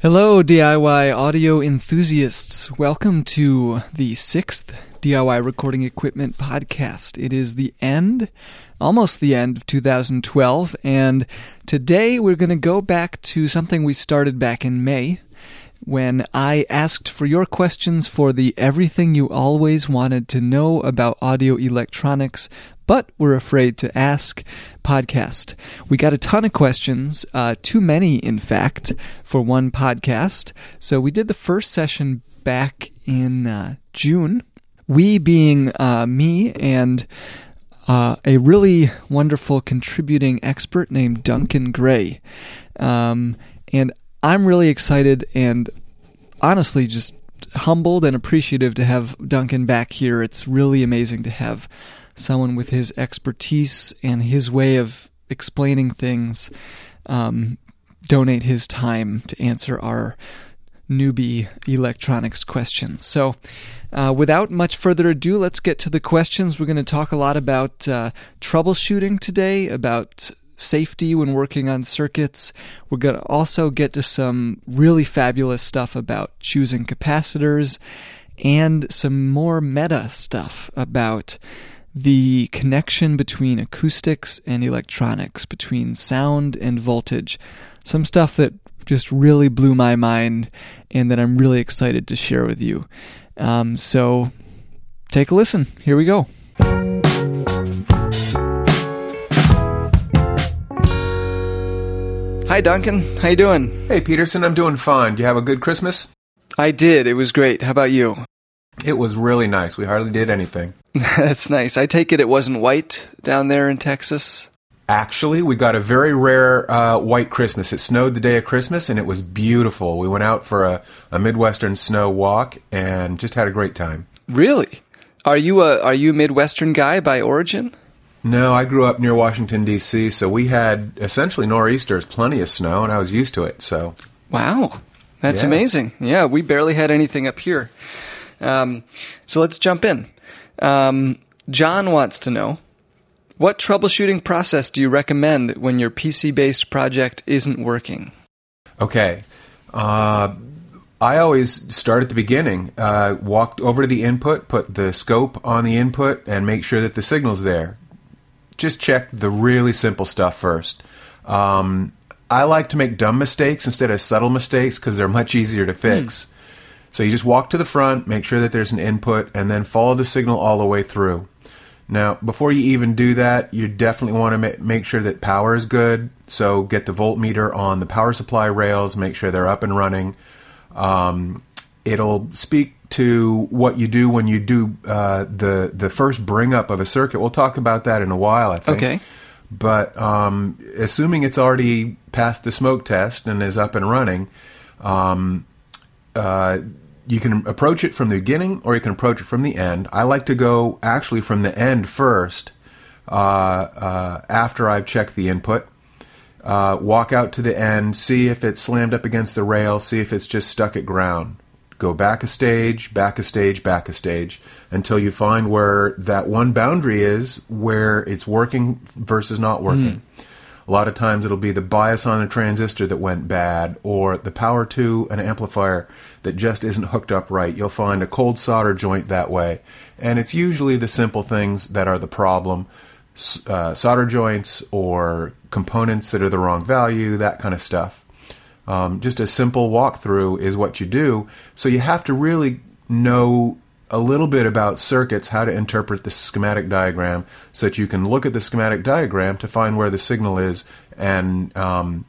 Hello, DIY audio enthusiasts. Welcome to the sixth DIY recording equipment podcast. It is the end, almost the end of 2012, and today we're going to go back to something we started back in May when I asked for your questions for the Everything You Always Wanted to Know About Audio Electronics but were afraid to ask podcast. We got a ton of questions, uh, too many, in fact, for one podcast. So we did the first session back in uh, June. We being uh, me and uh, a really wonderful contributing expert named Duncan Gray. Um, and I'm really excited and honestly just humbled and appreciative to have Duncan back here. It's really amazing to have someone with his expertise and his way of explaining things um, donate his time to answer our newbie electronics questions. So, uh, without much further ado, let's get to the questions. We're going to talk a lot about uh, troubleshooting today, about safety when working on circuits. We're going to also get to some really fabulous stuff about choosing capacitors and some more meta stuff about the connection between acoustics and electronics, between sound and voltage. Some stuff that just really blew my mind and that I'm really excited to share with you. Um, so take a listen. Here we go. Hi Duncan, how you doing? Hey Peterson, I'm doing fine. Do you have a good Christmas? I did. It was great. How about you? It was really nice. We hardly did anything. That's nice. I take it it wasn't white down there in Texas. Actually, we got a very rare uh, white Christmas. It snowed the day of Christmas, and it was beautiful. We went out for a, a Midwestern snow walk and just had a great time. Really? Are you a are you a Midwestern guy by origin? No, I grew up near Washington D.C., so we had essentially nor'easters, plenty of snow, and I was used to it. So, wow, that's yeah. amazing. Yeah, we barely had anything up here. Um, so let's jump in. Um, John wants to know what troubleshooting process do you recommend when your PC based project isn't working? Okay. Uh, I always start at the beginning. Uh, walk over to the input, put the scope on the input, and make sure that the signal's there. Just check the really simple stuff first. Um, I like to make dumb mistakes instead of subtle mistakes because they're much easier to fix. Mm. So you just walk to the front, make sure that there's an input, and then follow the signal all the way through. Now, before you even do that, you definitely want to make sure that power is good. So get the voltmeter on the power supply rails, make sure they're up and running. Um, it'll speak to what you do when you do uh, the the first bring up of a circuit. We'll talk about that in a while, I think. Okay. But um, assuming it's already passed the smoke test and is up and running, um, uh, you can approach it from the beginning or you can approach it from the end. I like to go actually from the end first uh, uh, after I've checked the input. Uh, walk out to the end, see if it's slammed up against the rail, see if it's just stuck at ground. Go back a stage, back a stage, back a stage until you find where that one boundary is where it's working versus not working. Mm. A lot of times it'll be the bias on a transistor that went bad or the power to an amplifier that just isn't hooked up right. You'll find a cold solder joint that way. And it's usually the simple things that are the problem. Uh, solder joints or components that are the wrong value, that kind of stuff. Um, just a simple walkthrough is what you do. So you have to really know a little bit about circuits, how to interpret the schematic diagram, so that you can look at the schematic diagram to find where the signal is and um,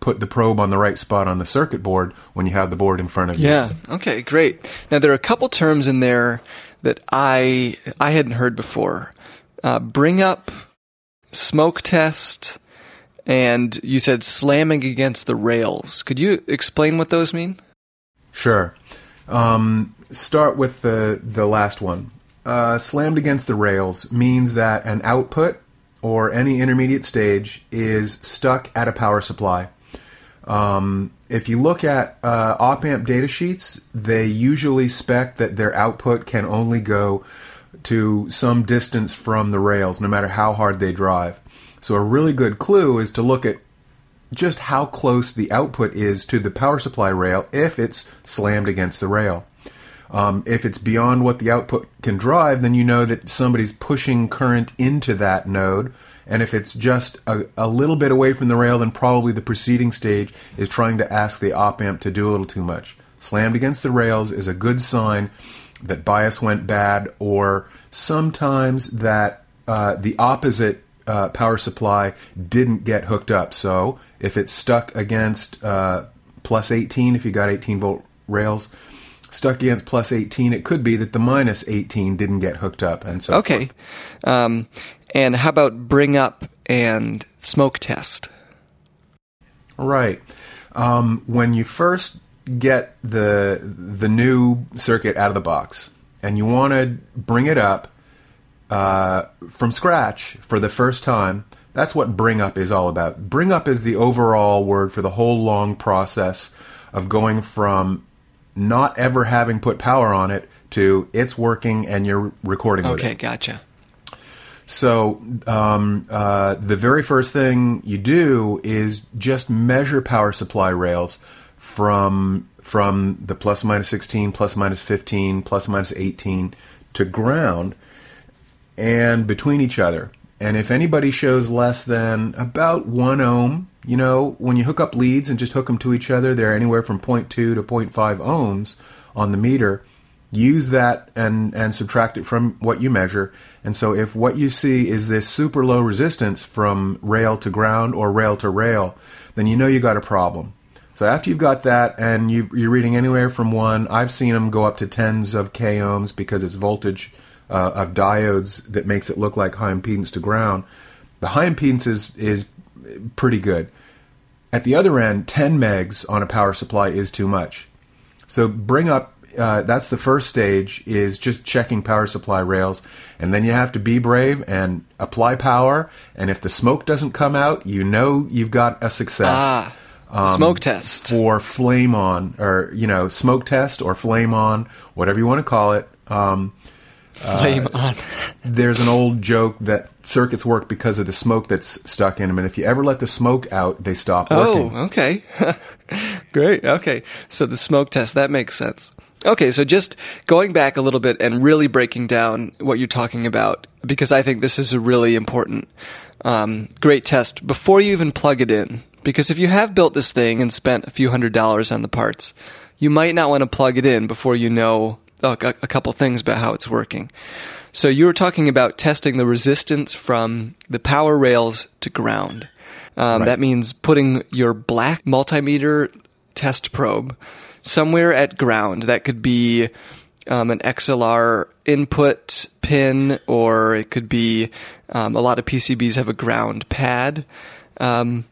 put the probe on the right spot on the circuit board when you have the board in front of you. Yeah. Okay. Great. Now there are a couple terms in there that I I hadn't heard before. Uh, bring up, smoke test, and you said slamming against the rails. Could you explain what those mean? Sure. Um, start with the the last one. Uh, slammed against the rails means that an output or any intermediate stage is stuck at a power supply. Um, if you look at uh, op amp data sheets, they usually spec that their output can only go to some distance from the rails, no matter how hard they drive. So a really good clue is to look at just how close the output is to the power supply rail if it's slammed against the rail. Um, if it's beyond what the output can drive, then you know that somebody's pushing current into that node. And if it's just a, a little bit away from the rail, then probably the preceding stage is trying to ask the op amp to do a little too much. Slammed against the rails is a good sign that bias went bad, or sometimes that uh, the opposite uh, power supply didn't get hooked up. So if it's stuck against uh, plus 18, if you got 18 volt rails, stuck against plus 18, it could be that the minus 18 didn't get hooked up, and so okay. Um, and how about bring up and smoke test? Right. Um, when you first get the the new circuit out of the box, and you want to bring it up uh, from scratch for the first time, that's what bring up is all about. Bring up is the overall word for the whole long process of going from not ever having put power on it to it's working and you're recording Okay, gotcha. So um, uh, the very first thing you do is just measure power supply rails from from the plus minus 16, plus minus 15, plus minus 18 to ground and between each other. And if anybody shows less than about one ohm, you know, when you hook up leads and just hook them to each other, they're anywhere from 0.2 to 0.5 ohms on the meter. Use that and, and subtract it from what you measure. And so if what you see is this super low resistance from rail to ground or rail to rail, then you know you got a problem. So after you've got that and you, you're reading anywhere from one, I've seen them go up to tens of k ohms because it's voltage uh, of diodes that makes it look like high impedance to ground. The high impedance is, is pretty good. At the other end, 10 megs on a power supply is too much. So bring up uh, that's the first stage is just checking power supply rails and then you have to be brave and apply power and if the smoke doesn't come out you know you've got a success Ah, the smoke test. for flame on or you know smoke test or flame on whatever you want to call it um, Flame on. there's an old joke that circuits work because of the smoke that's stuck in them and if you ever let the smoke out they stop working Oh, okay. Great. Okay. So the smoke test, that makes sense. Okay, so just going back a little bit and really breaking down what you're talking about, because I think this is a really important, um, great test before you even plug it in. Because if you have built this thing and spent a few hundred dollars on the parts, you might not want to plug it in before you know a, a couple things about how it's working. So you were talking about testing the resistance from the power rails to ground. Um, Right. That means putting your black multimeter test probe somewhere at ground. That could be um, an XLR input pin, or it could be um, a lot of PCBs have a ground pad. Um,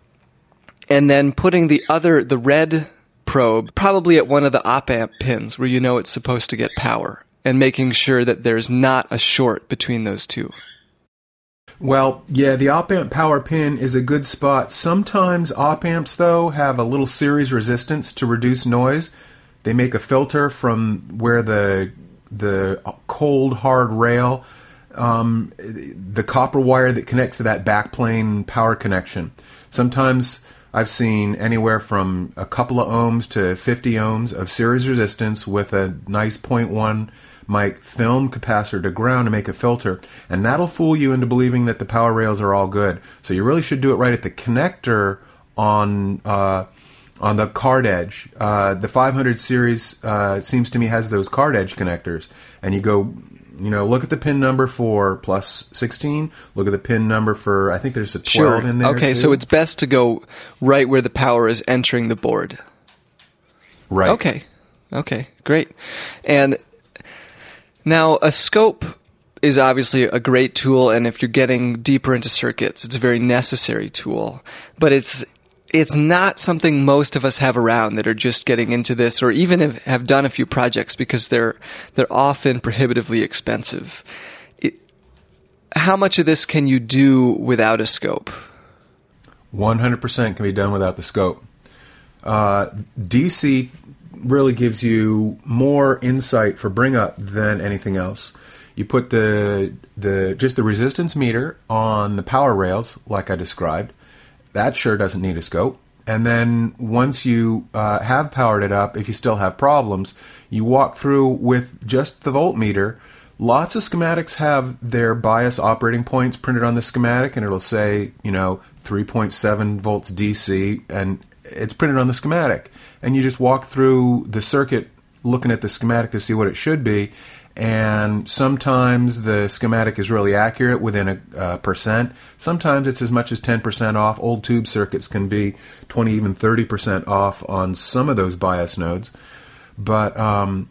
and then putting the other, the red probe, probably at one of the op amp pins where you know it's supposed to get power, and making sure that there's not a short between those two. Well, yeah, the op amp power pin is a good spot. Sometimes op amps, though, have a little series resistance to reduce noise. They make a filter from where the the cold hard rail, um, the copper wire that connects to that backplane power connection. Sometimes I've seen anywhere from a couple of ohms to 50 ohms of series resistance with a nice 0.1 mic film capacitor to ground to make a filter, and that'll fool you into believing that the power rails are all good. So you really should do it right at the connector on uh, on the card edge. Uh, the 500 series uh, seems to me has those card edge connectors, and you go. You know, look at the pin number for plus 16. Look at the pin number for, I think there's a 12 in there. Okay, so it's best to go right where the power is entering the board. right. Okay. Okay, great. And now a scope is obviously a great tool and if you're getting deeper into circuits, it's a very necessary tool. But it's it's not something most of us have around that are just getting into this or even have, have done a few projects because they're they're often prohibitively expensive. It, how much of this can you do without a scope? 100% can be done without the scope. Uh, DC really gives you more insight for bring up than anything else. You put the the just the resistance meter on the power rails, like I described. That sure doesn't need a scope. and then once you uh, have powered it up, if you still have problems, you walk through with just the voltmeter. Lots of schematics have their bias operating points printed on the schematic, and it'll say, you know, 3.7 volts DC, and it's printed on the schematic. And you just walk through the circuit looking at the schematic to see what it should be, and sometimes the schematic is really accurate within a uh, percent. Sometimes it's as much as 10% off. Old tube circuits can be 20, even 30% off on some of those bias nodes. But um,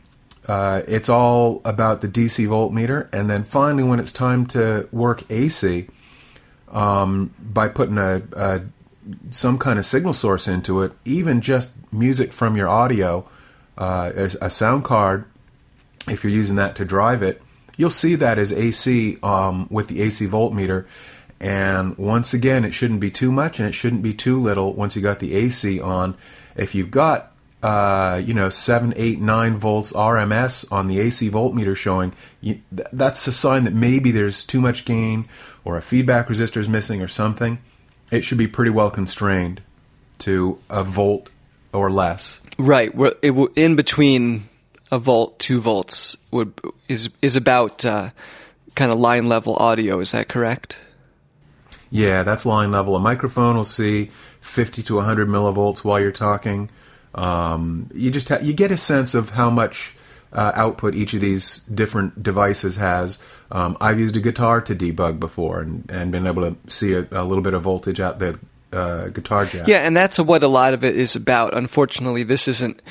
uh, it's all about the DC voltmeter. And then finally, when it's time to work AC, um, by putting a, a some kind of signal source into it, even just music from your audio, uh, a sound card if you're using that to drive it, you'll see that as AC um, with the AC voltmeter. And once again, it shouldn't be too much and it shouldn't be too little once you got the AC on. If you've got, uh, you know, 7, 8, 9 volts RMS on the AC voltmeter showing, you, th- that's a sign that maybe there's too much gain or a feedback resistor is missing or something. It should be pretty well constrained to a volt or less. Right. Well, it, in between a volt, two volts would is is about uh, kind of line level audio. Is that correct? Yeah, that's line level. A microphone will see 50 to 100 millivolts while you're talking. Um, you just ha- you get a sense of how much uh, output each of these different devices has. Um, I've used a guitar to debug before and, and been able to see a, a little bit of voltage out the uh, guitar jack. Yeah, and that's what a lot of it is about. Unfortunately, this isn't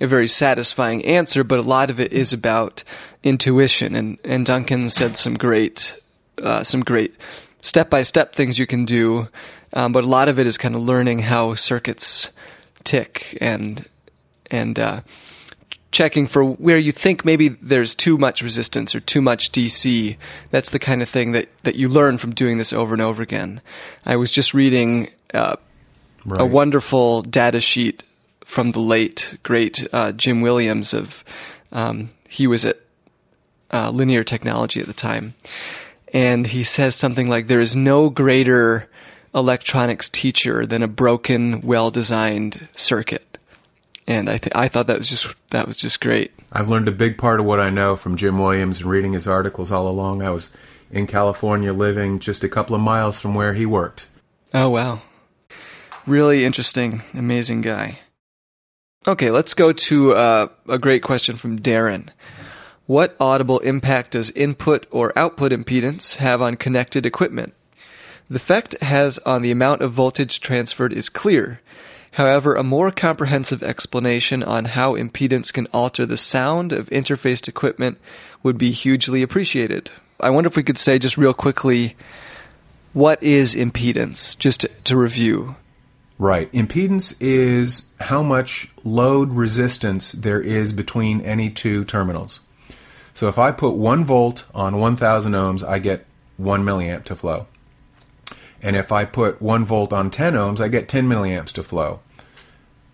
a very satisfying answer, but a lot of it is about intuition. And, and Duncan said some great, uh, some great step by step things you can do. Um, but a lot of it is kind of learning how circuits tick and, and, uh, checking for where you think maybe there's too much resistance or too much DC. That's the kind of thing that, that you learn from doing this over and over again. I was just reading uh, right. a wonderful data sheet from the late great uh, Jim Williams of um, he was at uh, Linear Technology at the time, and he says something like, "There is no greater electronics teacher than a broken, well-designed circuit." And I th- I thought that was just that was just great. I've learned a big part of what I know from Jim Williams and reading his articles all along. I was in California living just a couple of miles from where he worked. Oh wow. Really interesting, amazing guy. Okay, let's go to uh, a great question from Darren. What audible impact does input or output impedance have on connected equipment? The effect has on the amount of voltage transferred is clear. However, a more comprehensive explanation on how impedance can alter the sound of interfaced equipment would be hugely appreciated. I wonder if we could say just real quickly what is impedance, just to, to review. Right. Impedance is how much load resistance there is between any two terminals. So if I put 1 volt on 1000 ohms, I get 1 milliamp to flow. And if I put 1 volt on 10 ohms, I get 10 milliamps to flow.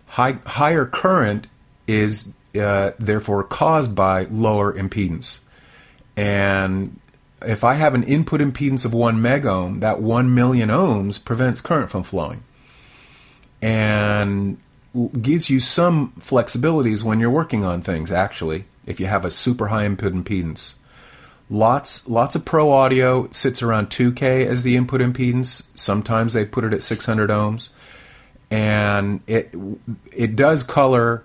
High, higher current is uh, therefore caused by lower impedance. And if I have an input impedance of 1 megohm, that 1 million ohms prevents current from flowing and gives you some flexibilities when you're working on things actually if you have a super high input impedance. Lots lots of pro audio. Sits around 2k as the input impedance. Sometimes they put it at 600 ohms. And it it does color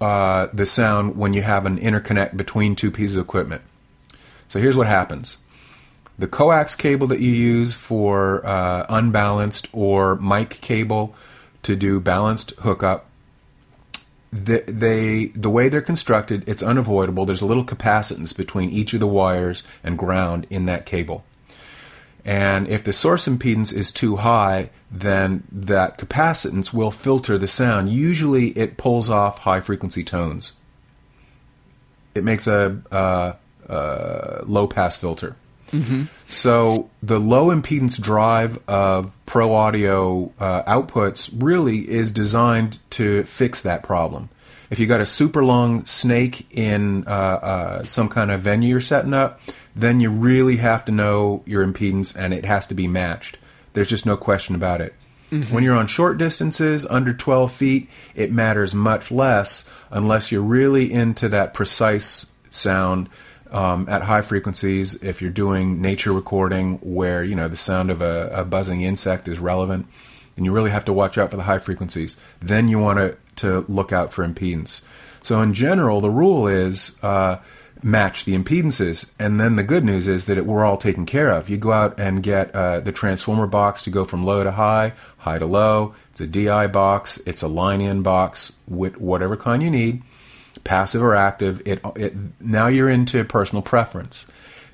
uh, the sound when you have an interconnect between two pieces of equipment. So here's what happens the coax cable that you use for uh, unbalanced or mic cable to do balanced hookup, the, they the way they're constructed, it's unavoidable. There's a little capacitance between each of the wires and ground in that cable. And if the source impedance is too high, then that capacitance will filter the sound. Usually, it pulls off high frequency tones. It makes a, a, a low pass filter. Mm-hmm. So the low impedance drive of pro audio uh, outputs really is designed to fix that problem. If you got a super long snake in uh, uh, some kind of venue you're setting up, then you really have to know your impedance and it has to be matched. There's just no question about it. When you're on short distances, under 12 feet, it matters much less unless you're really into that precise sound um, at high frequencies. If you're doing nature recording where, you know, the sound of a, a buzzing insect is relevant, then you really have to watch out for the high frequencies. Then you want to, to look out for impedance. So in general, the rule is uh, match the impedances. And then the good news is that it, we're all taken care of. You go out and get uh, the transformer box to go from low to high, high to low. It's a DI box. It's a line-in box with whatever kind you need, passive or active. It, it now you're into personal preference.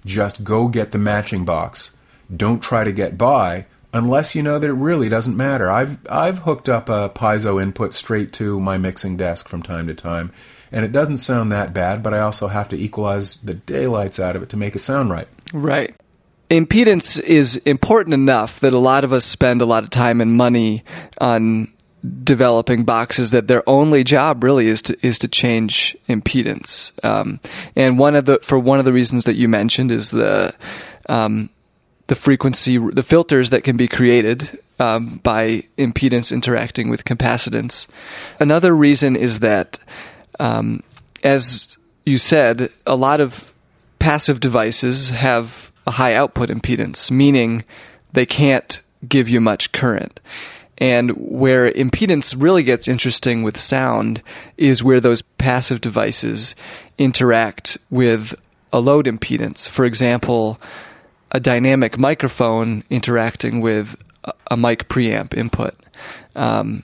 Just go get the matching box. Don't try to get by unless you know that it really doesn't matter. I've I've hooked up a piezo input straight to my mixing desk from time to time and it doesn't sound that bad, but I also have to equalize the daylights out of it to make it sound right. Right. Impedance is important enough that a lot of us spend a lot of time and money on developing boxes that their only job really is to is to change impedance. Um, and one of the for one of the reasons that you mentioned is the um, the frequency the filters that can be created um, by impedance interacting with capacitance. Another reason is that um, as you said, a lot of passive devices have a high output impedance, meaning they can't give you much current. And where impedance really gets interesting with sound is where those passive devices interact with a load impedance. For example, a dynamic microphone interacting with a mic preamp input. Um,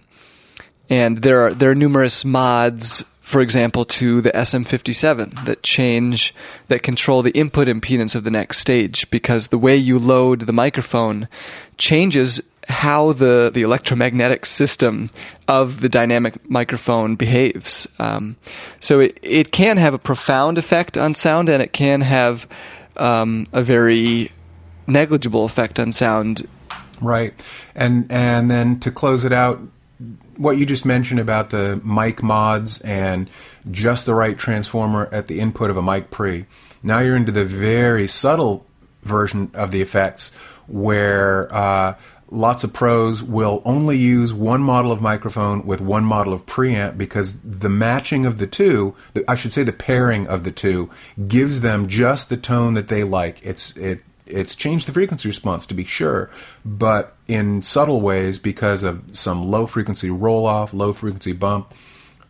and there are there are numerous mods for example, to the SM57 that change, that control the input impedance of the next stage because the way you load the microphone changes how the, the electromagnetic system of the dynamic microphone behaves. Um, so it, it can have a profound effect on sound and it can have um, a very negligible effect on sound. Right. And, and then to close it out, what you just mentioned about the mic mods and just the right transformer at the input of a mic pre. Now you're into the very subtle version of the effects where uh, lots of pros will only use one model of microphone with one model of preamp because the matching of the two, I should say the pairing of the two, gives them just the tone that they like. It's it it's changed the frequency response to be sure, but in subtle ways because of some low frequency roll off, low frequency bump,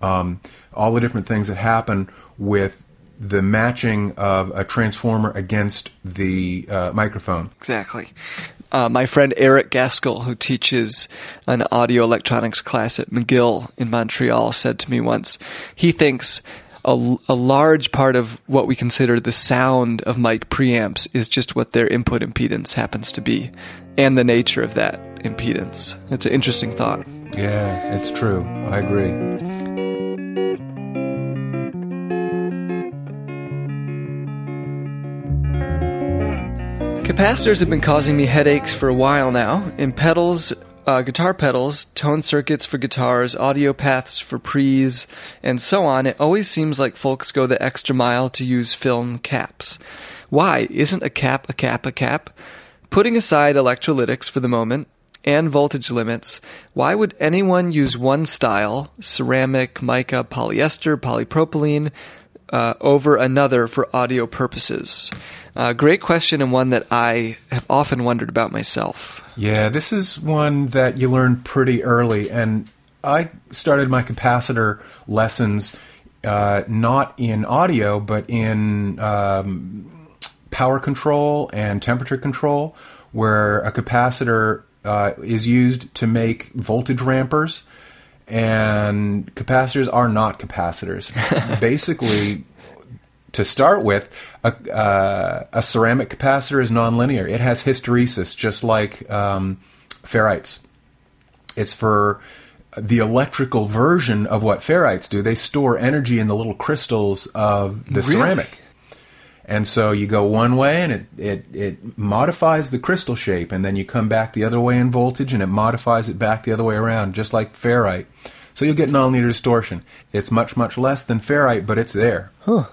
um, all the different things that happen with the matching of a transformer against the uh, microphone. Exactly. Uh, my friend Eric Gaskell, who teaches an audio electronics class at McGill in Montreal, said to me once he thinks a, a large part of what we consider the sound of mic preamps is just what their input impedance happens to be and the nature of that impedance. It's an interesting thought. Yeah, it's true. I agree. Capacitors have been causing me headaches for a while now. In pedals, uh, guitar pedals, tone circuits for guitars, audio paths for pre's, and so on, it always seems like folks go the extra mile to use film caps. Why? Isn't a cap a cap a cap? Putting aside electrolytics for the moment and voltage limits, why would anyone use one style, ceramic, mica, polyester, polypropylene, uh, over another for audio purposes? Uh, great question, and one that I have often wondered about myself. Yeah, this is one that you learn pretty early, and I started my capacitor lessons uh, not in audio, but in um, power control and temperature control, where a capacitor uh, is used to make voltage rampers and capacitors are not capacitors. Basically, to start with, a, uh, a, ceramic capacitor is nonlinear. It has hysteresis, just like um, ferrites. It's for the electrical version of what ferrites do. They store energy in the little crystals of the really? ceramic. And so you go one way and it, it, it modifies the crystal shape, and then you come back the other way in voltage and it modifies it back the other way around, just like ferrite. So you'll get nonlinear distortion. It's much, much less than ferrite, but it's there. Huh.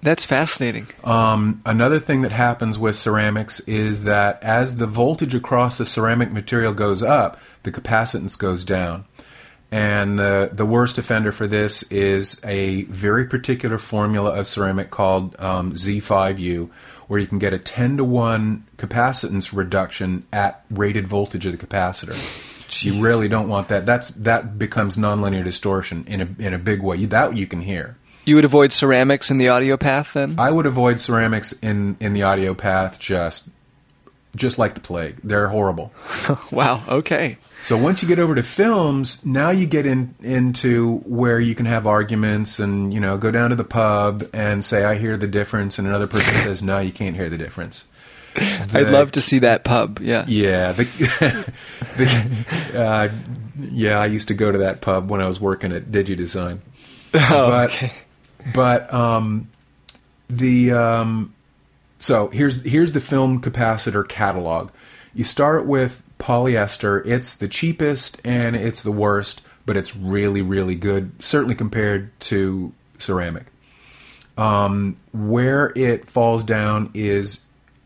That's fascinating. Um, another thing that happens with ceramics is that as the voltage across the ceramic material goes up, the capacitance goes down. And the, the worst offender for this is a very particular formula of ceramic called um, Z5U, where you can get a 10 to 1 capacitance reduction at rated voltage of the capacitor. Jeez. You really don't want that. That's that becomes nonlinear distortion in a in a big way. You, that you can hear. You would avoid ceramics in the audio path then? I would avoid ceramics in in the audio path just just like the plague. They're horrible. wow, okay. So once you get over to films, now you get in into where you can have arguments and you know go down to the pub and say I hear the difference, and another person says no, you can't hear the difference. The, I'd love to see that pub. Yeah, yeah, the, the, uh, yeah. I used to go to that pub when I was working at DigiDesign. Oh, but, okay. But um, the um, so here's here's the film capacitor catalog. You start with polyester. It's the cheapest and it's the worst, but it's really really good. Certainly compared to ceramic. Um, where it falls down is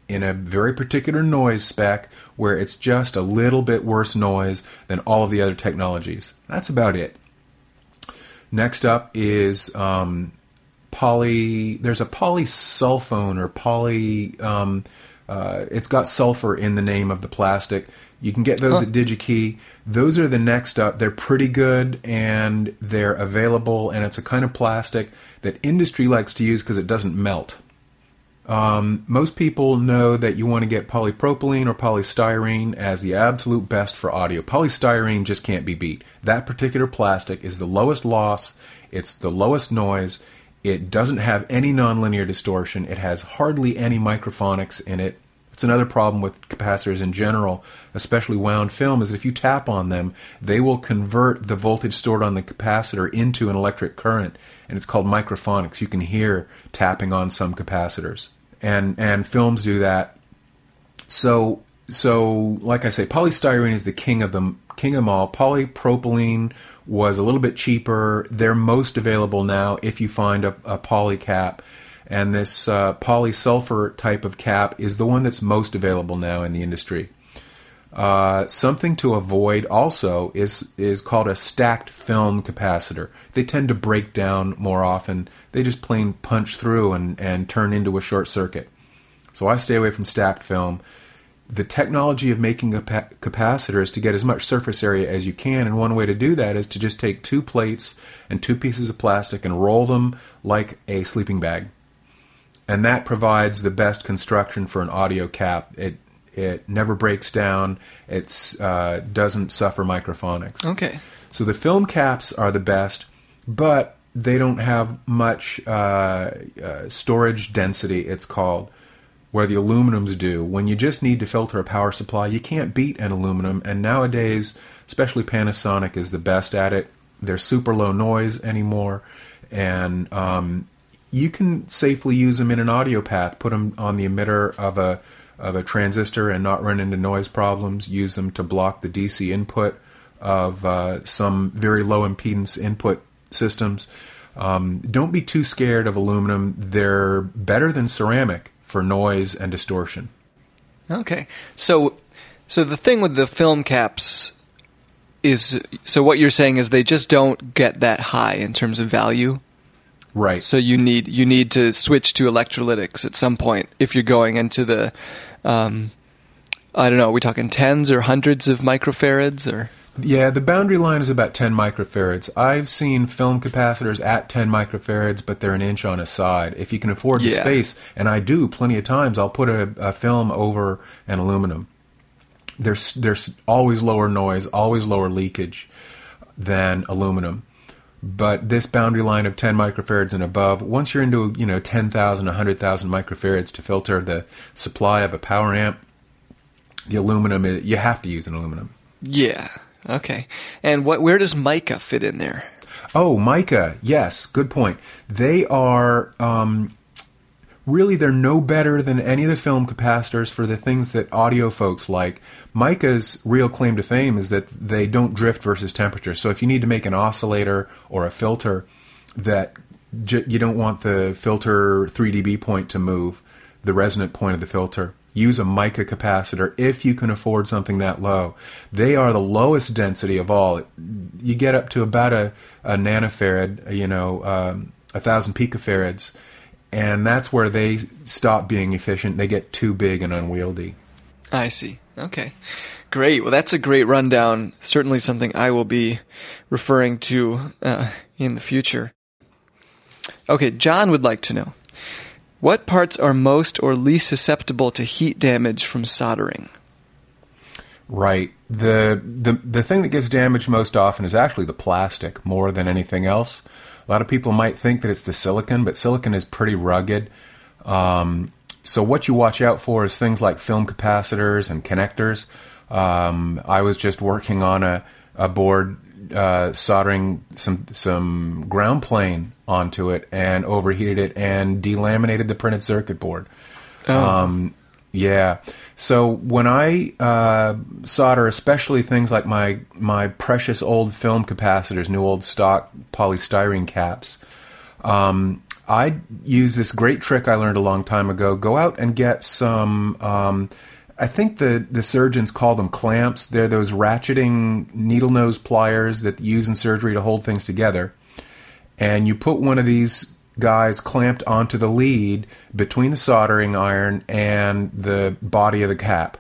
in a very particular noise spec where it's just a little bit worse noise than all of the other technologies. That's about it. Next up is um, poly. There's a polysulfone or poly. Um, uh, it's got sulfur in the name of the plastic. You can get those huh. at DigiKey. Those are the next up. They're pretty good and they're available, and it's a kind of plastic that industry likes to use because it doesn't melt. Um, most people know that you want to get polypropylene or polystyrene as the absolute best for audio. Polystyrene just can't be beat. That particular plastic is the lowest loss, it's the lowest noise, it doesn't have any nonlinear distortion. It has hardly any microphonics in it. It's another problem with capacitors in general, especially wound film, is that if you tap on them, they will convert the voltage stored on the capacitor into an electric current, and it's called microphonics. You can hear tapping on some capacitors, and and films do that. So so like I say, polystyrene is the king of them, king of them all. Polypropylene was a little bit cheaper. They're most available now if you find a, a poly cap. And this uh, polysulfur type of cap is the one that's most available now in the industry. Uh, something to avoid also is is called a stacked film capacitor. They tend to break down more often. They just plain punch through and, and turn into a short circuit. So I stay away from stacked film the technology of making a capacitor is to get as much surface area as you can, and one way to do that is to just take two plates and two pieces of plastic and roll them like a sleeping bag. And that provides the best construction for an audio cap. It it never breaks down. It uh, doesn't suffer microphonics. Okay. So the film caps are the best, but they don't have much uh, uh, storage density. It's called where the aluminums do. When you just need to filter a power supply, you can't beat an aluminum. And nowadays, especially Panasonic is the best at it. They're super low noise anymore, and um, you can safely use them in an audio path. Put them on the emitter of a of a transistor and not run into noise problems. Use them to block the DC input of uh, some very low impedance input systems. Um, don't be too scared of aluminum. They're better than ceramic for noise and distortion. Okay. So so the thing with the film caps is so what you're saying is they just don't get that high in terms of value. Right. So you need you need to switch to electrolytics at some point if you're going into the um, I don't know, are we talking tens or hundreds of microfarads or yeah, the boundary line is about 10 microfarads. I've seen film capacitors at 10 microfarads, but they're an inch on a side. If you can afford the yeah. space, and I do plenty of times, I'll put a, a film over an aluminum. There's there's always lower noise, always lower leakage than aluminum. But this boundary line of 10 microfarads and above, once you're into you know 10,000, 100,000 microfarads to filter the supply of a power amp, the aluminum you have to use an aluminum. Yeah. Okay. And what? Where does mica fit in there? Oh, mica. Yes, good point. They are um, really they're no better than any of the film capacitors for the things that audio folks like. Mica's real claim to fame is that they don't drift versus temperature. So if you need to make an oscillator or a filter that j- you don't want the filter 3 dB point to move, the resonant point of the filter. Use a mica capacitor if you can afford something that low. They are the lowest density of all. You get up to about a, a nanofarad, you know, um, a thousand picofarads, and that's where they stop being efficient. They get too big and unwieldy. I see. Okay. Great. Well, that's a great rundown. Certainly something I will be referring to uh, in the future. Okay, John would like to know what parts are most or least susceptible to heat damage from soldering? Right. The, the the thing that gets damaged most often is actually the plastic more than anything else. A lot of people might think that it's the silicon, but silicon is pretty rugged. Um, so what you watch out for is things like film capacitors and connectors. Um, I was just working on a, a board uh, soldering some some ground plane onto it and overheated it and delaminated the printed circuit board. Oh. Um, yeah. So when I uh, solder, especially things like my my precious old film capacitors, new old stock polystyrene caps, um, I use this great trick I learned a long time ago. Go out and get some. Um, I think the, the surgeons call them clamps. They're those ratcheting needle nose pliers that you use in surgery to hold things together. And you put one of these guys clamped onto the lead between the soldering iron and the body of the cap.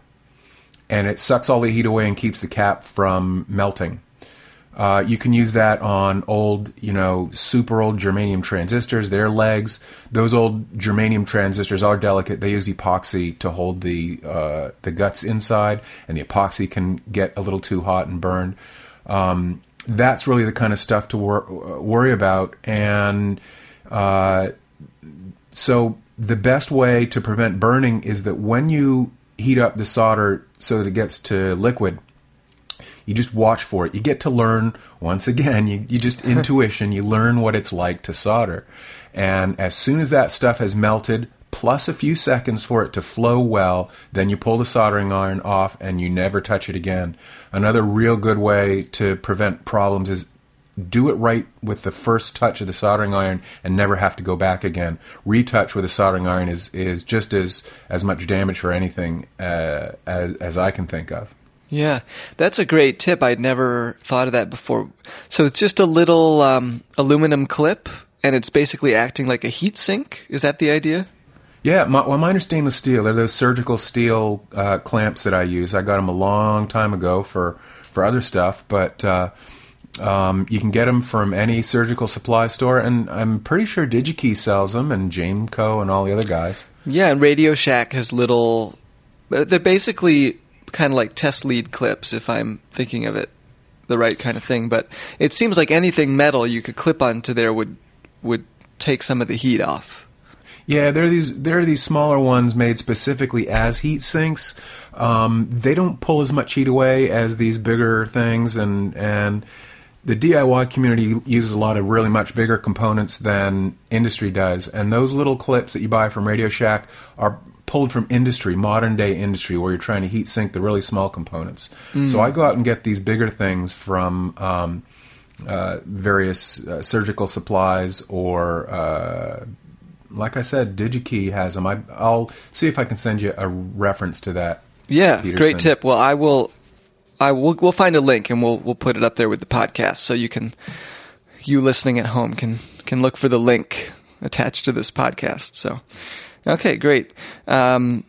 And it sucks all the heat away and keeps the cap from melting. Uh, you can use that on old, you know, super old germanium transistors, their legs. Those old germanium transistors are delicate. They use epoxy to hold the uh, the guts inside, and the epoxy can get a little too hot and burn. Um, that's really the kind of stuff to wor- worry about. And uh, so, the best way to prevent burning is that when you heat up the solder so that it gets to liquid, you just watch for it. You get to learn once again. You you just intuition. You learn what it's like to solder, and as soon as that stuff has melted, plus a few seconds for it to flow well, then you pull the soldering iron off and you never touch it again. Another real good way to prevent problems is do it right with the first touch of the soldering iron and never have to go back again. Retouch with a soldering iron is, is just as, as much damage for anything uh, as, as I can think of. Yeah, that's a great tip. I'd never thought of that before. So it's just a little um, aluminum clip, and it's basically acting like a heat sink. Is that the idea? Yeah, my, well, mine are stainless steel. They're those surgical steel uh, clamps that I use. I got them a long time ago for for other stuff, but uh, um, you can get them from any surgical supply store, and I'm pretty sure DigiKey sells them, and Jameco and all the other guys. Yeah, and Radio Shack has little. They're basically kind of like test lead clips, if I'm thinking of it the right kind of thing. But it seems like anything metal you could clip onto there would would take some of the heat off. Yeah, there are these there are these smaller ones made specifically as heat sinks. Um, they don't pull as much heat away as these bigger things, and and the DIY community uses a lot of really much bigger components than industry does. And those little clips that you buy from Radio Shack are pulled from industry, modern day industry, where you're trying to heat sink the really small components. Mm. So I go out and get these bigger things from um, uh, various uh, surgical supplies or. Uh, like I said, DigiKey has them. I, will see if I can send you a reference to that. Yeah, Peterson. great tip. Well, I will. I will. We'll find a link and we'll we'll put it up there with the podcast, so you can, you listening at home can can look for the link attached to this podcast. So, okay, great. Um,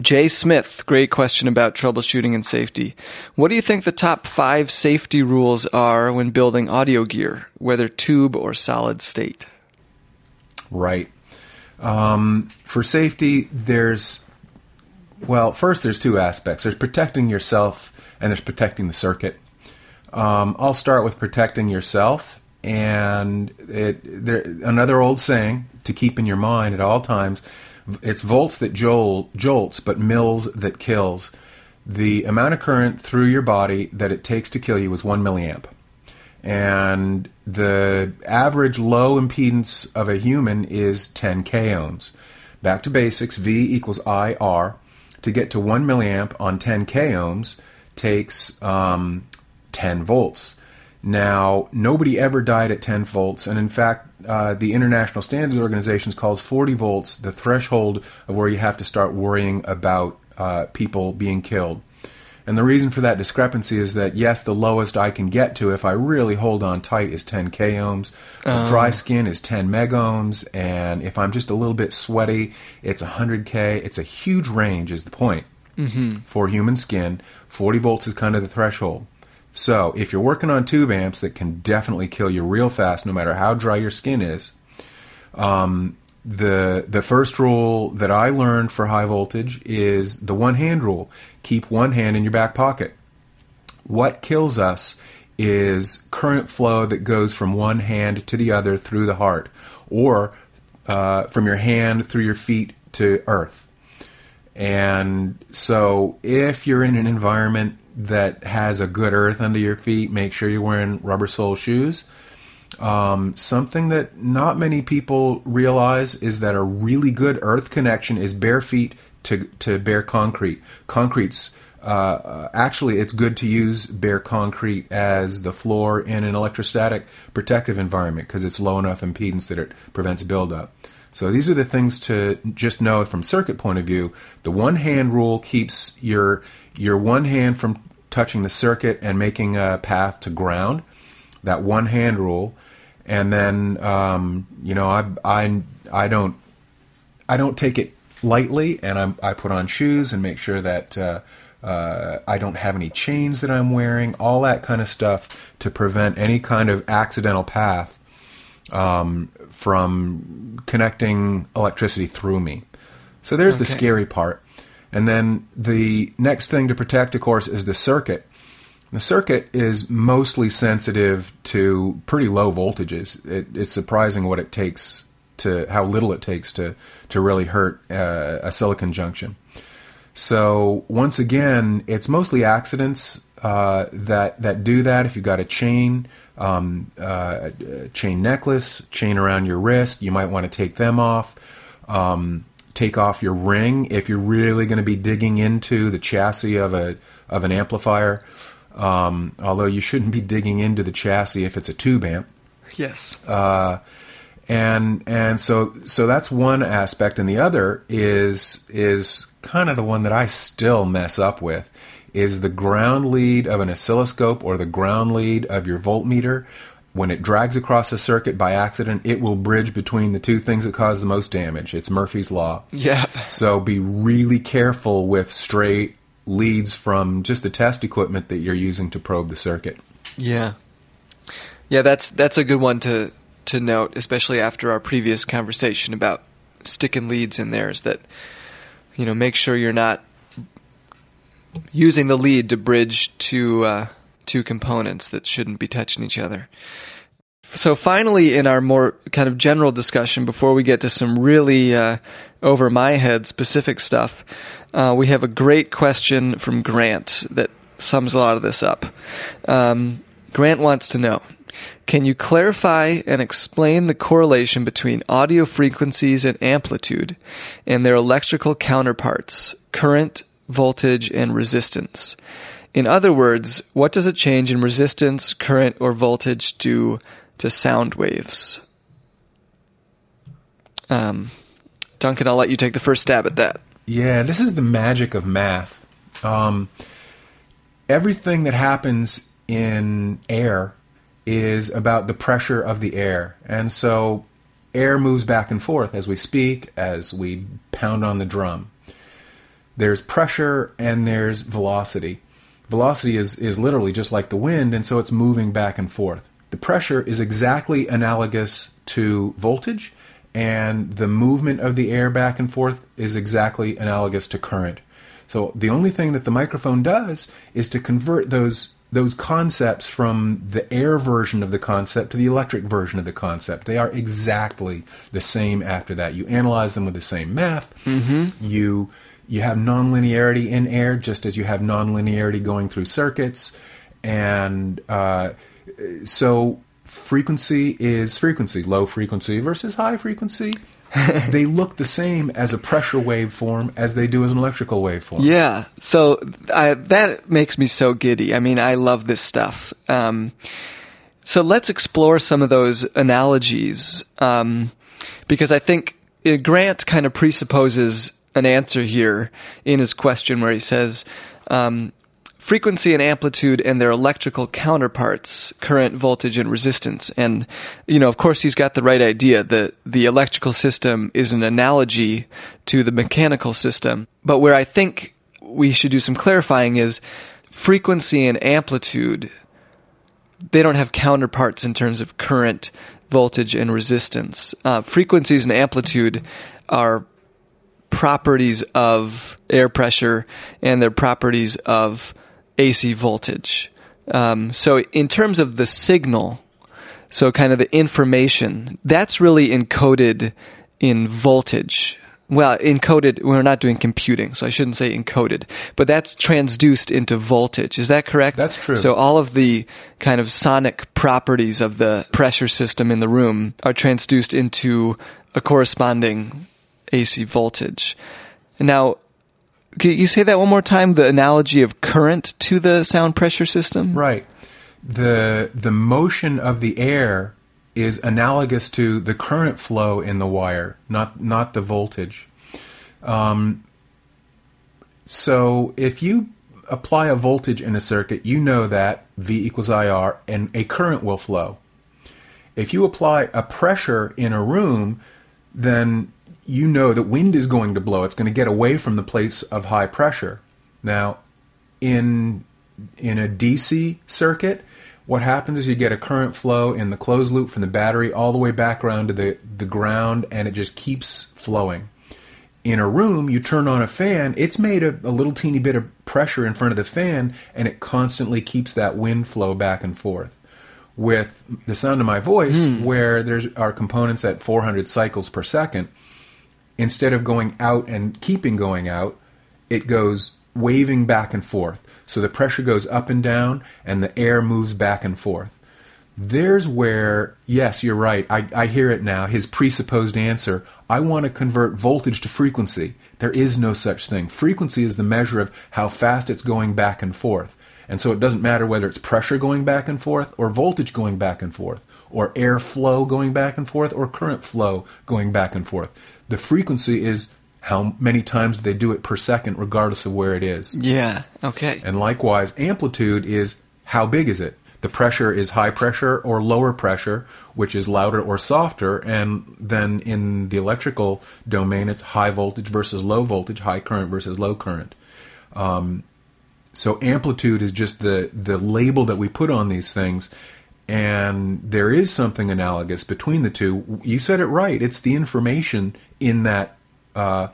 Jay Smith, great question about troubleshooting and safety. What do you think the top five safety rules are when building audio gear, whether tube or solid state? Right. Um, for safety, there's well, first there's two aspects. There's protecting yourself, and there's protecting the circuit. Um, I'll start with protecting yourself, and it there another old saying to keep in your mind at all times. It's volts that jolt, jolts, but mills that kills. The amount of current through your body that it takes to kill you is one milliamp and the average low impedance of a human is 10 k ohms. Back to basics, V equals IR. To get to 1 milliamp on 10 k ohms takes um, 10 volts. Now, nobody ever died at 10 volts, and in fact, uh, the International Standards Organization calls 40 volts the threshold of where you have to start worrying about uh, people being killed. And the reason for that discrepancy is that yes, the lowest I can get to if I really hold on tight is 10 k ohms. But dry skin is 10 megohms, and if I'm just a little bit sweaty, it's 100 k. It's a huge range, is the point for human skin. 40 volts is kind of the threshold. So if you're working on tube amps that can definitely kill you real fast, no matter how dry your skin is, um, the the first rule that I learned for high voltage is the one hand rule. Keep one hand in your back pocket. What kills us is current flow that goes from one hand to the other through the heart, or uh, from your hand through your feet to earth. And so, if you're in an environment that has a good earth under your feet, make sure you're wearing rubber sole shoes. Um, something that not many people realize is that a really good earth connection is bare feet to, to bare concrete. Concrete's uh, uh, actually, it's good to use bare concrete as the floor in an electrostatic protective environment because it's low enough impedance that it prevents buildup. So these are the things to just know from circuit point of view. The one hand rule keeps your your one hand from touching the circuit and making a path to ground. That one hand rule, and then um, you know I I I don't I don't take it lightly, and I'm, I put on shoes and make sure that uh, uh, I don't have any chains that I'm wearing, all that kind of stuff to prevent any kind of accidental path um, from connecting electricity through me. So there's the scary part. And then the next thing to protect, of course, is the circuit. The circuit is mostly sensitive to pretty low voltages. It, it's surprising what it takes to how little it takes to to really hurt uh, a silicon junction. So once again, it's mostly accidents uh, that that do that. If you've got a chain, um, uh, a chain necklace, chain around your wrist, you might want to take them off. Um, take off your ring if you're really going to be digging into the chassis of a of an amplifier. Um, although you shouldn't be digging into the chassis if it's a tube amp Yes. uh, and and so so that's one aspect, and the other is is kind of the one that I still mess up with is the ground lead of an oscilloscope or the ground lead of your voltmeter. When it drags across a circuit by accident, it will bridge between the two things that cause the most damage. It's Murphy's law. yeah. So be really careful with stray leads from just the test equipment that you're using to probe the circuit. Yeah. Yeah, that's that's a good one to to note, especially after our previous conversation about sticking leads in there is that you know, make sure you're not using the lead to bridge to uh, two components that shouldn't be touching each other. So finally, in our more kind of general discussion, before we get to some really uh, over my head specific stuff, uh, we have a great question from Grant that sums a lot of this up. Um, Grant wants to know. Can you clarify and explain the correlation between audio frequencies and amplitude and their electrical counterparts, current, voltage, and resistance? In other words, what does a change in resistance, current, or voltage do to sound waves? Um, Duncan, I'll let you take the first stab at that. Yeah, this is the magic of math. Um, everything that happens in air is about the pressure of the air. And so air moves back and forth as we speak, as we pound on the drum. There's pressure and there's velocity. Velocity is, is literally just like the wind, and so it's moving back and forth. The pressure is exactly analogous to voltage, and the movement of the air back and forth is exactly analogous to current. So the only thing that the microphone does is to convert those those concepts from the air version of the concept to the electric version of the concept. They are exactly the same after that. You analyze them with the same math. Mm-hmm. You you have nonlinearity in air just as you have nonlinearity going through circuits, and uh, so frequency is frequency. Low frequency versus high frequency. they look the same as a pressure waveform as they do as an electrical waveform. Yeah, so I, that makes me so giddy. I mean, I love this stuff. Um, So let's explore some of those analogies, um, because I think uh, Grant kind of presupposes an answer here in his question where he says, um, frequency and amplitude and their electrical counterparts, current, voltage, and resistance. And, you know, of course, he's got the right idea that the electrical system is an analogy to the mechanical system. But where I think we should do some clarifying is frequency and amplitude, they don't have counterparts in terms of current, voltage, and resistance. Uh, frequencies and amplitude are properties of air pressure and they're properties of AC voltage. Um, so, in terms of the signal, so kind of the information, that's really encoded in voltage. Well, encoded, we're not doing computing, so I shouldn't say encoded, but that's transduced into voltage. Is that correct? That's true. So, all of the kind of sonic properties of the pressure system in the room are transduced into a corresponding AC voltage. Now, can you say that one more time? The analogy of current to the sound pressure system? Right. The the motion of the air is analogous to the current flow in the wire, not not the voltage. Um, so if you apply a voltage in a circuit, you know that V equals IR and a current will flow. If you apply a pressure in a room, then you know that wind is going to blow. It's going to get away from the place of high pressure. Now, in in a DC circuit, what happens is you get a current flow in the closed loop from the battery all the way back around to the, the ground and it just keeps flowing. In a room, you turn on a fan, it's made a, a little teeny bit of pressure in front of the fan and it constantly keeps that wind flow back and forth. With the sound of my voice, mm. where there are components at 400 cycles per second, instead of going out and keeping going out, it goes waving back and forth. So the pressure goes up and down and the air moves back and forth. There's where, yes, you're right. I, I hear it now. His presupposed answer I want to convert voltage to frequency. There is no such thing. Frequency is the measure of how fast it's going back and forth. And so it doesn't matter whether it's pressure going back and forth or voltage going back and forth or air flow going back and forth or current flow going back and forth. The frequency is how many times do they do it per second, regardless of where it is. Yeah, okay. And likewise, amplitude is how big is it? The pressure is high pressure or lower pressure, which is louder or softer. And then in the electrical domain, it's high voltage versus low voltage, high current versus low current. Um, so amplitude is just the, the label that we put on these things and there is something analogous between the two. You said it right. It's the information in that uh,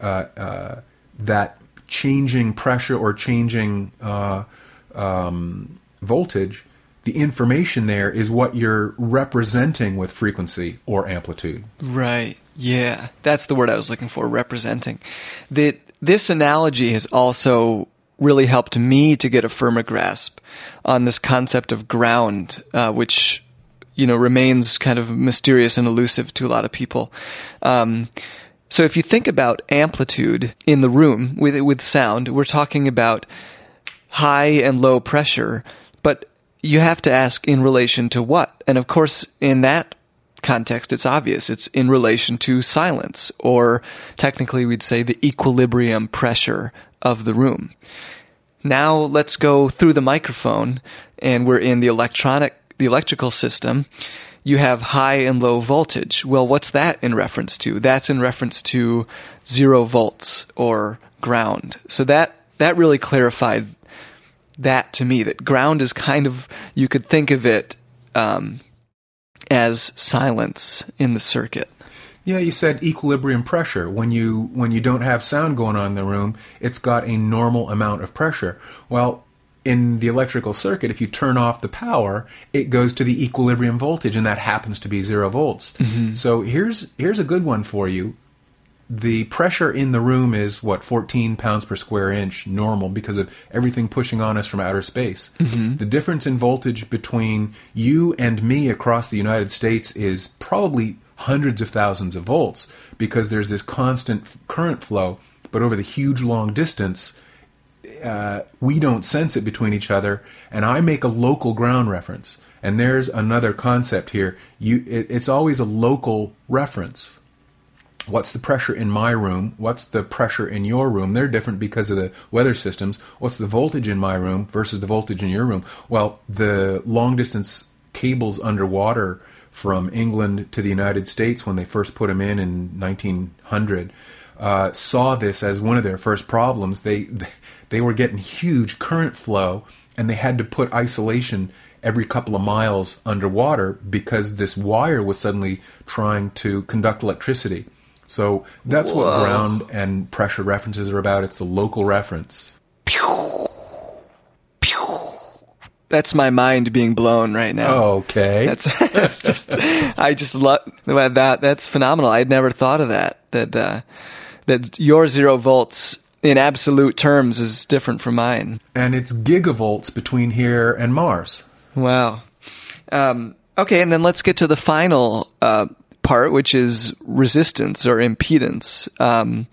uh, uh, that changing pressure or changing uh, um, voltage. The information there is what you're representing with frequency or amplitude. Right. Yeah, that's the word I was looking for. Representing. That this analogy has also really helped me to get a firmer grasp on this concept of ground, uh, which you know remains kind of mysterious and elusive to a lot of people. Um, so if you think about amplitude in the room with with sound, we're talking about high and low pressure, but you have to ask in relation to what? And of course, in that context, it's obvious. It's in relation to silence, or technically we'd say the equilibrium pressure of the room. Now let's go through the microphone and we're in the electronic, the electrical system. You have high and low voltage. Well, what's that in reference to? That's in reference to zero volts or ground. So that, that really clarified that to me that ground is kind of, you could think of it, um, as silence in the circuit. Yeah, you said equilibrium pressure. When you when you don't have sound going on in the room, it's got a normal amount of pressure. Well, in the electrical circuit, if you turn off the power, it goes to the equilibrium voltage, and that happens to be zero volts. Mm-hmm. So here's here's a good one for you. The pressure in the room is what 14 pounds per square inch normal because of everything pushing on us from outer space. Mm-hmm. The difference in voltage between you and me across the United States is probably hundreds of thousands of volts because there's this constant current flow. But over the huge long distance, uh, we don't sense it between each other. And I make a local ground reference. And there's another concept here. You, it, it's always a local reference. What's the pressure in my room? What's the pressure in your room? They're different because of the weather systems. What's the voltage in my room versus the voltage in your room? Well, the long distance cables underwater from England to the United States when they first put them in in 1900 uh, saw this as one of their first problems. They they were getting huge current flow, and they had to put isolation every couple of miles underwater because this wire was suddenly trying to conduct electricity. So that's Whoa. what ground and pressure references are about. It's the local reference. Pew. That's my mind being blown right now. Okay. That's, that's just, I just love that. That's phenomenal. I'd never thought of that. That, uh, that your zero volts in absolute terms is different from mine. And it's gigavolts between here and Mars. Wow. Um, okay, and then let's get to the final uh, part, which is resistance or impedance. Um,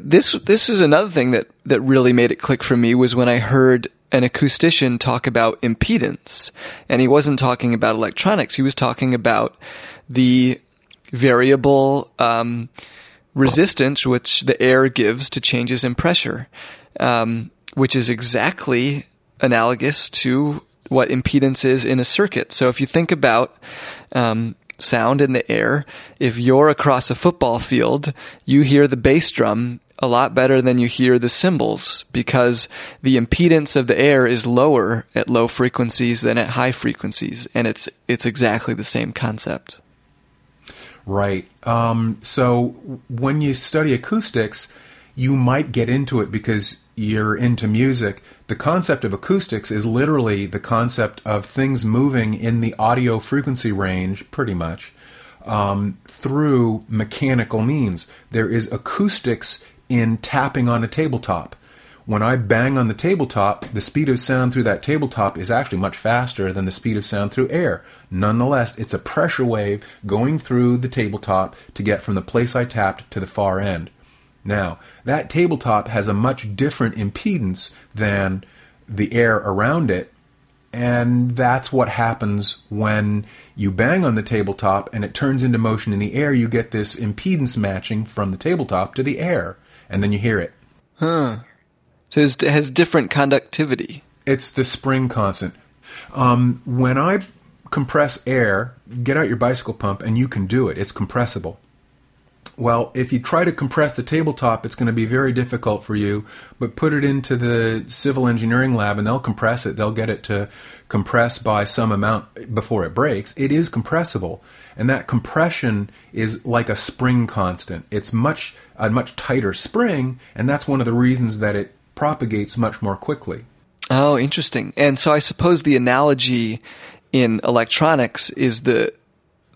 this this is another thing that that really made it click for me was when I heard an acoustician talk about impedance, and he wasn't talking about electronics. He was talking about the variable um, resistance which the air gives to changes in pressure, um, which is exactly analogous to what impedance is in a circuit. So if you think about um, sound in the air, if you're across a football field, you hear the bass drum a lot better than you hear the cymbals because the impedance of the air is lower at low frequencies than at high frequencies, and it's it's exactly the same concept. Right. Um, so when you study acoustics, you might get into it because you're into music. The concept of acoustics is literally the concept of things moving in the audio frequency range, pretty much, um, through mechanical means. There is acoustics in tapping on a tabletop. When I bang on the tabletop, the speed of sound through that tabletop is actually much faster than the speed of sound through air. Nonetheless, it's a pressure wave going through the tabletop to get from the place I tapped to the far end. Now, that tabletop has a much different impedance than the air around it, and that's what happens when you bang on the tabletop and it turns into motion in the air. You get this impedance matching from the tabletop to the air, and then you hear it. Huh. So it has different conductivity. It's the spring constant. Um, when I compress air, get out your bicycle pump, and you can do it. It's compressible. Well, if you try to compress the tabletop, it's going to be very difficult for you, but put it into the civil engineering lab and they'll compress it. They'll get it to compress by some amount before it breaks. It is compressible. And that compression is like a spring constant. It's much a much tighter spring, and that's one of the reasons that it propagates much more quickly. Oh, interesting. And so I suppose the analogy in electronics is the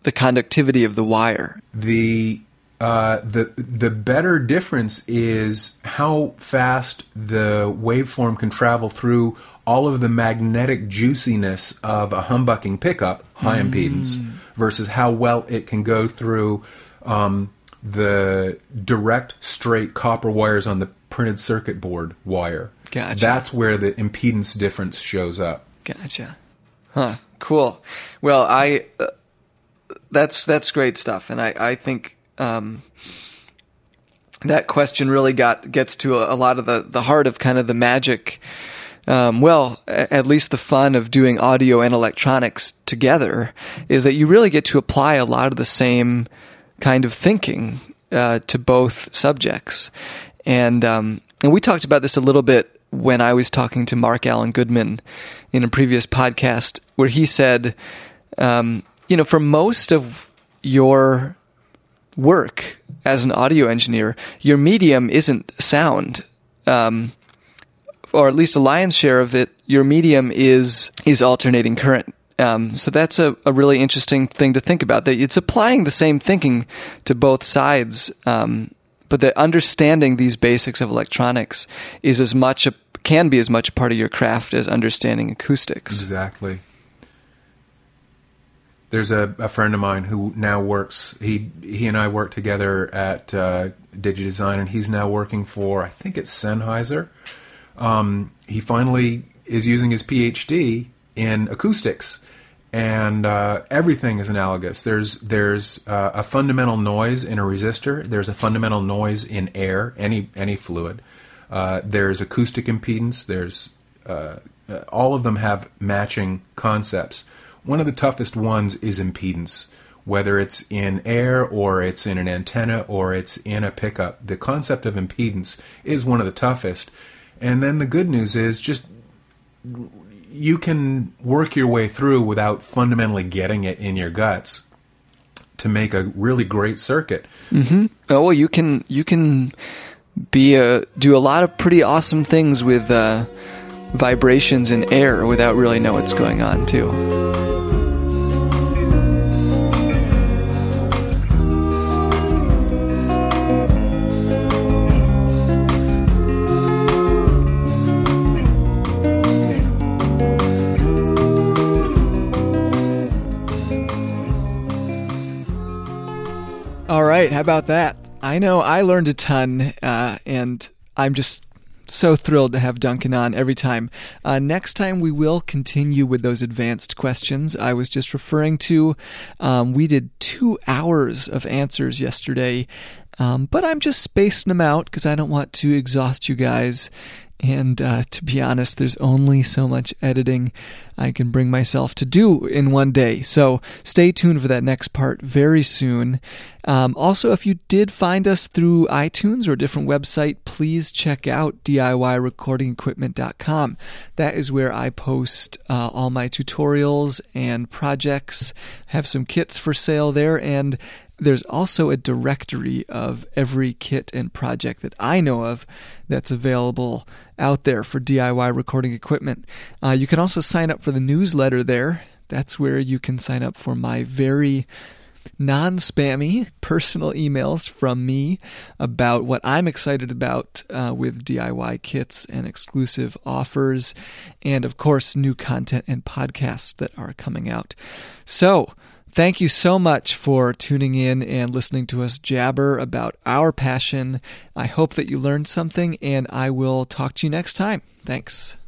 the conductivity of the wire. The uh, the the better difference is how fast the waveform can travel through all of the magnetic juiciness of a humbucking pickup, high mm. impedance, versus how well it can go through um, the direct, straight copper wires on the printed circuit board wire. Gotcha. That's where the impedance difference shows up. Gotcha. Huh. Cool. Well, I uh, that's that's great stuff, and I I think um, that question really got gets to a, a, lot of the the heart of kind of the magic. Um, well, at least the fun of doing audio and electronics together is that you really get to apply a lot of the same kind of thinking uh, to both subjects, and um, and we talked about this a little bit when I was talking to Mark Allen Goodman in a previous podcast, where he said, um, you know, for most of your work as an audio engineer, your medium isn't sound. Um, or at least a lion's share of it, your medium is is alternating current. Um, so that's a, a really interesting thing to think about. That it's applying the same thinking to both sides, um, but that understanding these basics of electronics is as much a can be as much part of your craft as understanding acoustics. Exactly. There's a, a friend of mine who now works. He he and I work together at uh, DigiDesign, and he's now working for I think it's Sennheiser. Um, he finally is using his PhD in acoustics, and uh, everything is analogous. There's there's uh, a fundamental noise in a resistor. There's a fundamental noise in air, any any fluid. Uh, there's acoustic impedance. There's uh, uh, all of them have matching concepts. One of the toughest ones is impedance, whether it's in air or it's in an antenna or it's in a pickup. The concept of impedance is one of the toughest. And then the good news is just you can work your way through without fundamentally getting it in your guts to make a really great circuit. Mm-hmm. Oh well, you can you can be a do a lot of pretty awesome things with uh, vibrations in air without really know what's going on too. Right, how about that? I know I learned a ton, uh, and I'm just so thrilled to have Duncan on every time. Uh, next time, we will continue with those advanced questions I was just referring to. Um, we did two hours of answers yesterday, um, but I'm just spacing them out because I don't want to exhaust you guys and uh, to be honest, there's only so much editing I can bring myself to do in one day. So stay tuned for that next part very soon. Um, also, if you did find us through iTunes or a different website, please check out DIYRecordingEquipment.com. That is where I post uh, all my tutorials and projects. Have some kits for sale there, and there's also a directory of every kit and project that I know of that's available out there for DIY recording equipment. Uh, you can also sign up for the newsletter there. That's where you can sign up for my very non spammy personal emails from me about what I'm excited about uh, with DIY kits and exclusive offers, and of course, new content and podcasts that are coming out. So, Thank you so much for tuning in and listening to us jabber about our passion. I hope that you learned something, and I will talk to you next time. Thanks.